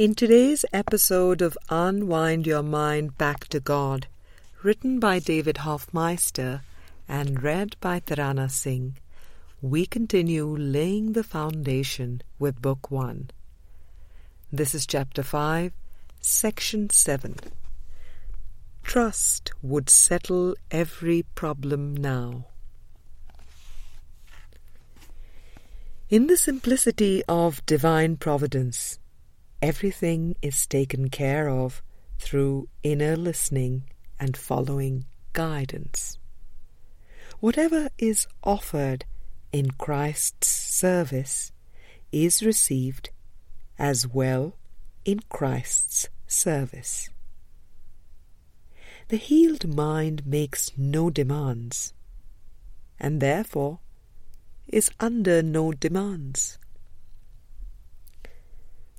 In today's episode of Unwind Your Mind Back to God, written by David Hoffmeister and read by Tarana Singh, we continue laying the foundation with Book 1. This is Chapter 5, Section 7. Trust would settle every problem now. In the simplicity of divine providence, everything is taken care of through inner listening and following guidance. Whatever is offered in Christ's service is received as well in Christ's service. The healed mind makes no demands and therefore is under no demands.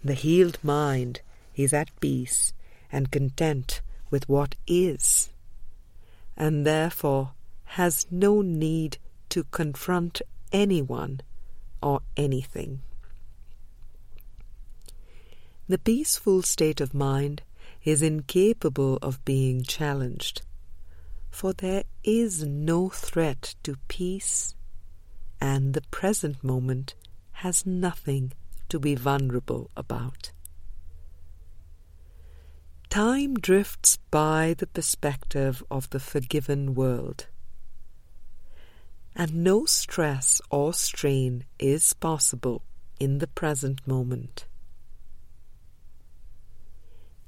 The healed mind is at peace and content with what is, and therefore has no need to confront anyone or anything. The peaceful state of mind is incapable of being challenged, for there is no threat to peace, and the present moment has nothing to be vulnerable about. Time drifts by the perspective of the forgiven world, and no stress or strain is possible in the present moment.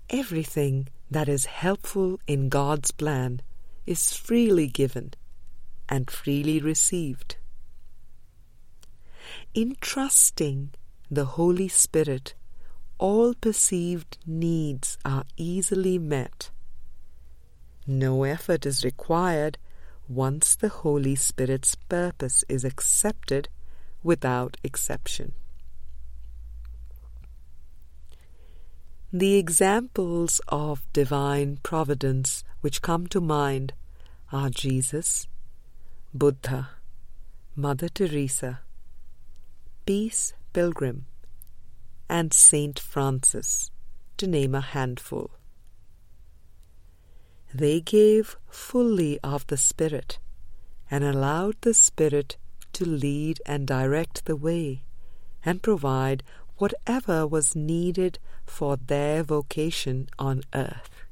Everything that is helpful in God's plan is freely given and freely received. In trusting the Holy Spirit, all perceived needs are easily met. No effort is required once the Holy Spirit's purpose is accepted without exception. The examples of divine providence which come to mind are Jesus, Buddha, Mother Teresa, Peace Pilgrim, and Saint Francis, to name a handful. They gave fully of the Spirit and allowed the Spirit to lead and direct the way and provide whatever was needed for their vocation on earth.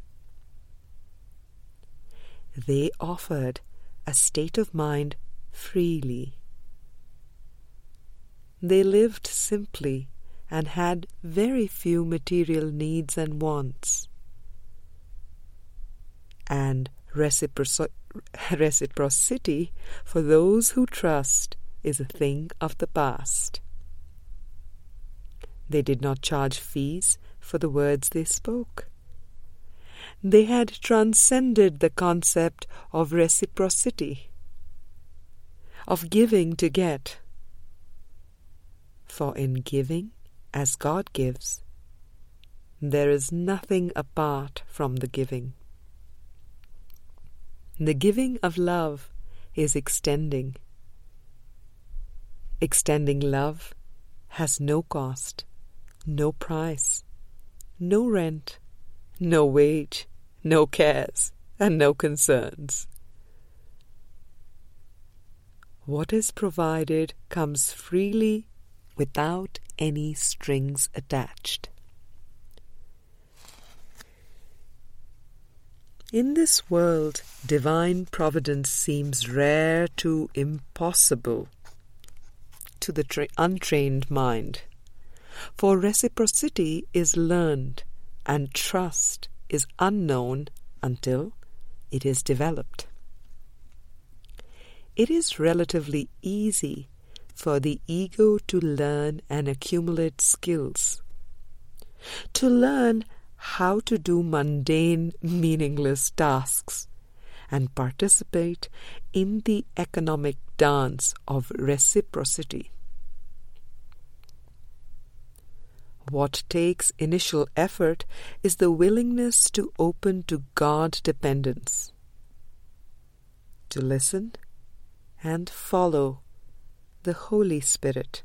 They offered a state of mind freely they lived simply and had very few material needs and wants. And reciprocity for those who trust is a thing of the past. They did not charge fees for the words they spoke. They had transcended the concept of reciprocity, of giving to get for in giving as God gives, there is nothing apart from the giving. The giving of love is extending. Extending love has no cost, no price, no rent, no wage, no cares, and no concerns. What is provided comes freely without any strings attached. In this world, divine providence seems rare to impossible to the tra- untrained mind. For reciprocity is learned and trust is unknown until it is developed. It is relatively easy for the ego to learn and accumulate skills. To learn how to do mundane, meaningless tasks and participate in the economic dance of reciprocity. What takes initial effort is the willingness to open to God dependence, to listen and follow the Holy Spirit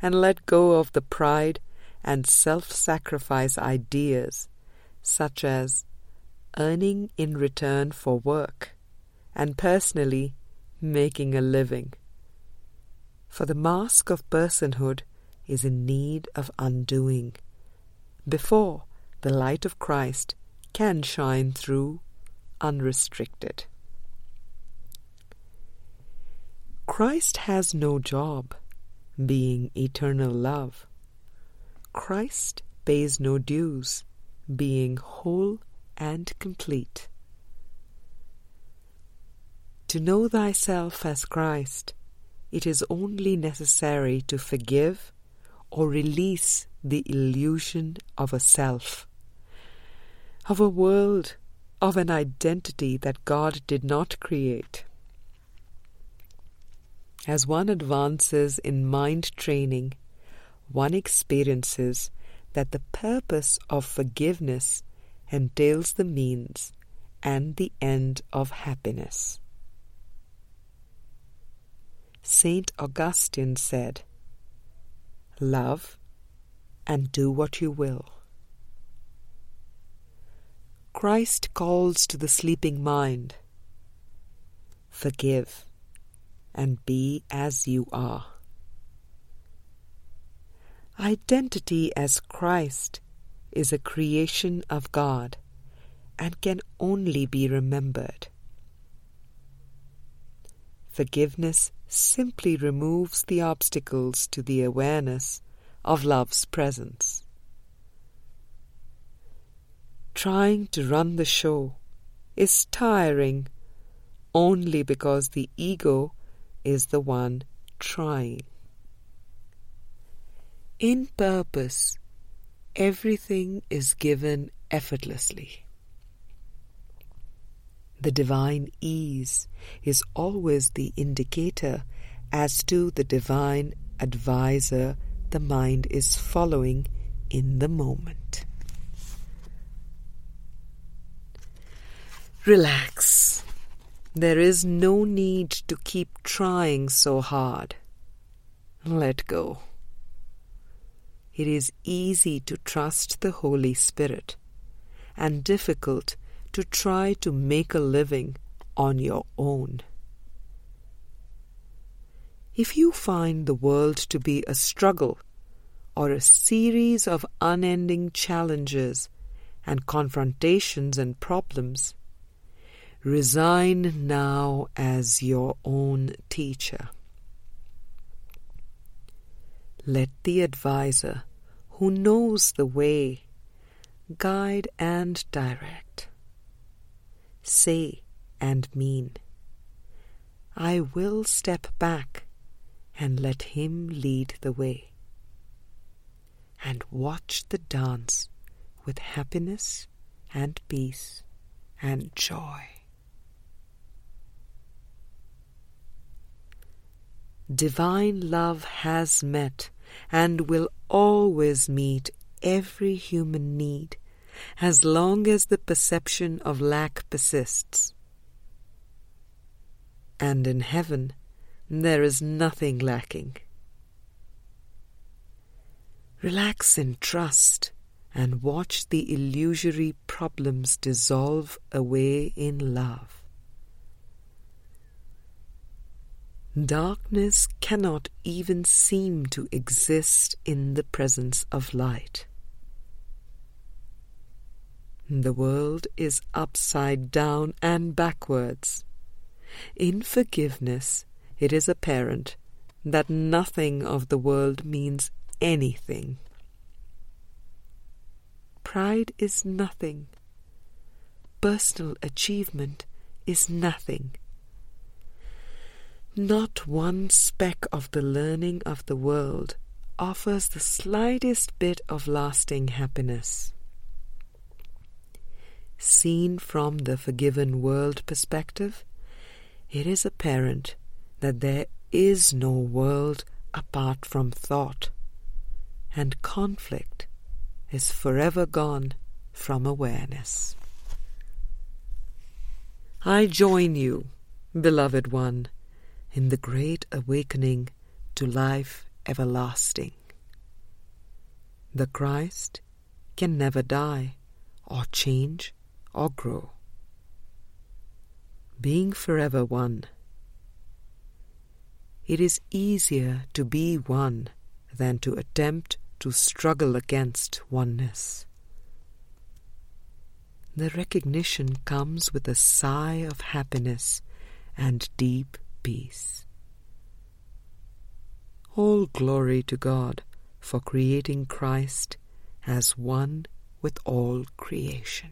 and let go of the pride and self sacrifice ideas, such as earning in return for work and personally making a living. For the mask of personhood is in need of undoing before the light of Christ can shine through unrestricted. Christ has no job, being eternal love. Christ pays no dues, being whole and complete. To know thyself as Christ, it is only necessary to forgive or release the illusion of a self, of a world, of an identity that God did not create. As one advances in mind training, one experiences that the purpose of forgiveness entails the means and the end of happiness. Saint Augustine said, Love and do what you will. Christ calls to the sleeping mind, Forgive and be as you are. Identity as Christ is a creation of God and can only be remembered. Forgiveness simply removes the obstacles to the awareness of love's presence. Trying to run the show is tiring only because the ego is the one trying. In purpose, everything is given effortlessly. The divine ease is always the indicator as to the divine advisor the mind is following in the moment. Relax. There is no need to keep trying so hard. Let go. It is easy to trust the Holy Spirit and difficult to try to make a living on your own. If you find the world to be a struggle or a series of unending challenges and confrontations and problems, Resign now as your own teacher. Let the adviser who knows the way guide and direct. Say and mean, I will step back and let him lead the way. And watch the dance with happiness and peace and joy. Divine love has met and will always meet every human need as long as the perception of lack persists. And in heaven there is nothing lacking. Relax in trust and watch the illusory problems dissolve away in love. Darkness cannot even seem to exist in the presence of light. The world is upside down and backwards. In forgiveness, it is apparent that nothing of the world means anything. Pride is nothing. Personal achievement is nothing. Not one speck of the learning of the world offers the slightest bit of lasting happiness. Seen from the forgiven world perspective, it is apparent that there is no world apart from thought, and conflict is forever gone from awareness. I join you, beloved one in the great awakening to life everlasting. The Christ can never die, or change, or grow. Being forever one, it is easier to be one than to attempt to struggle against oneness. The recognition comes with a sigh of happiness and deep peace. All glory to God for creating Christ as one with all creation.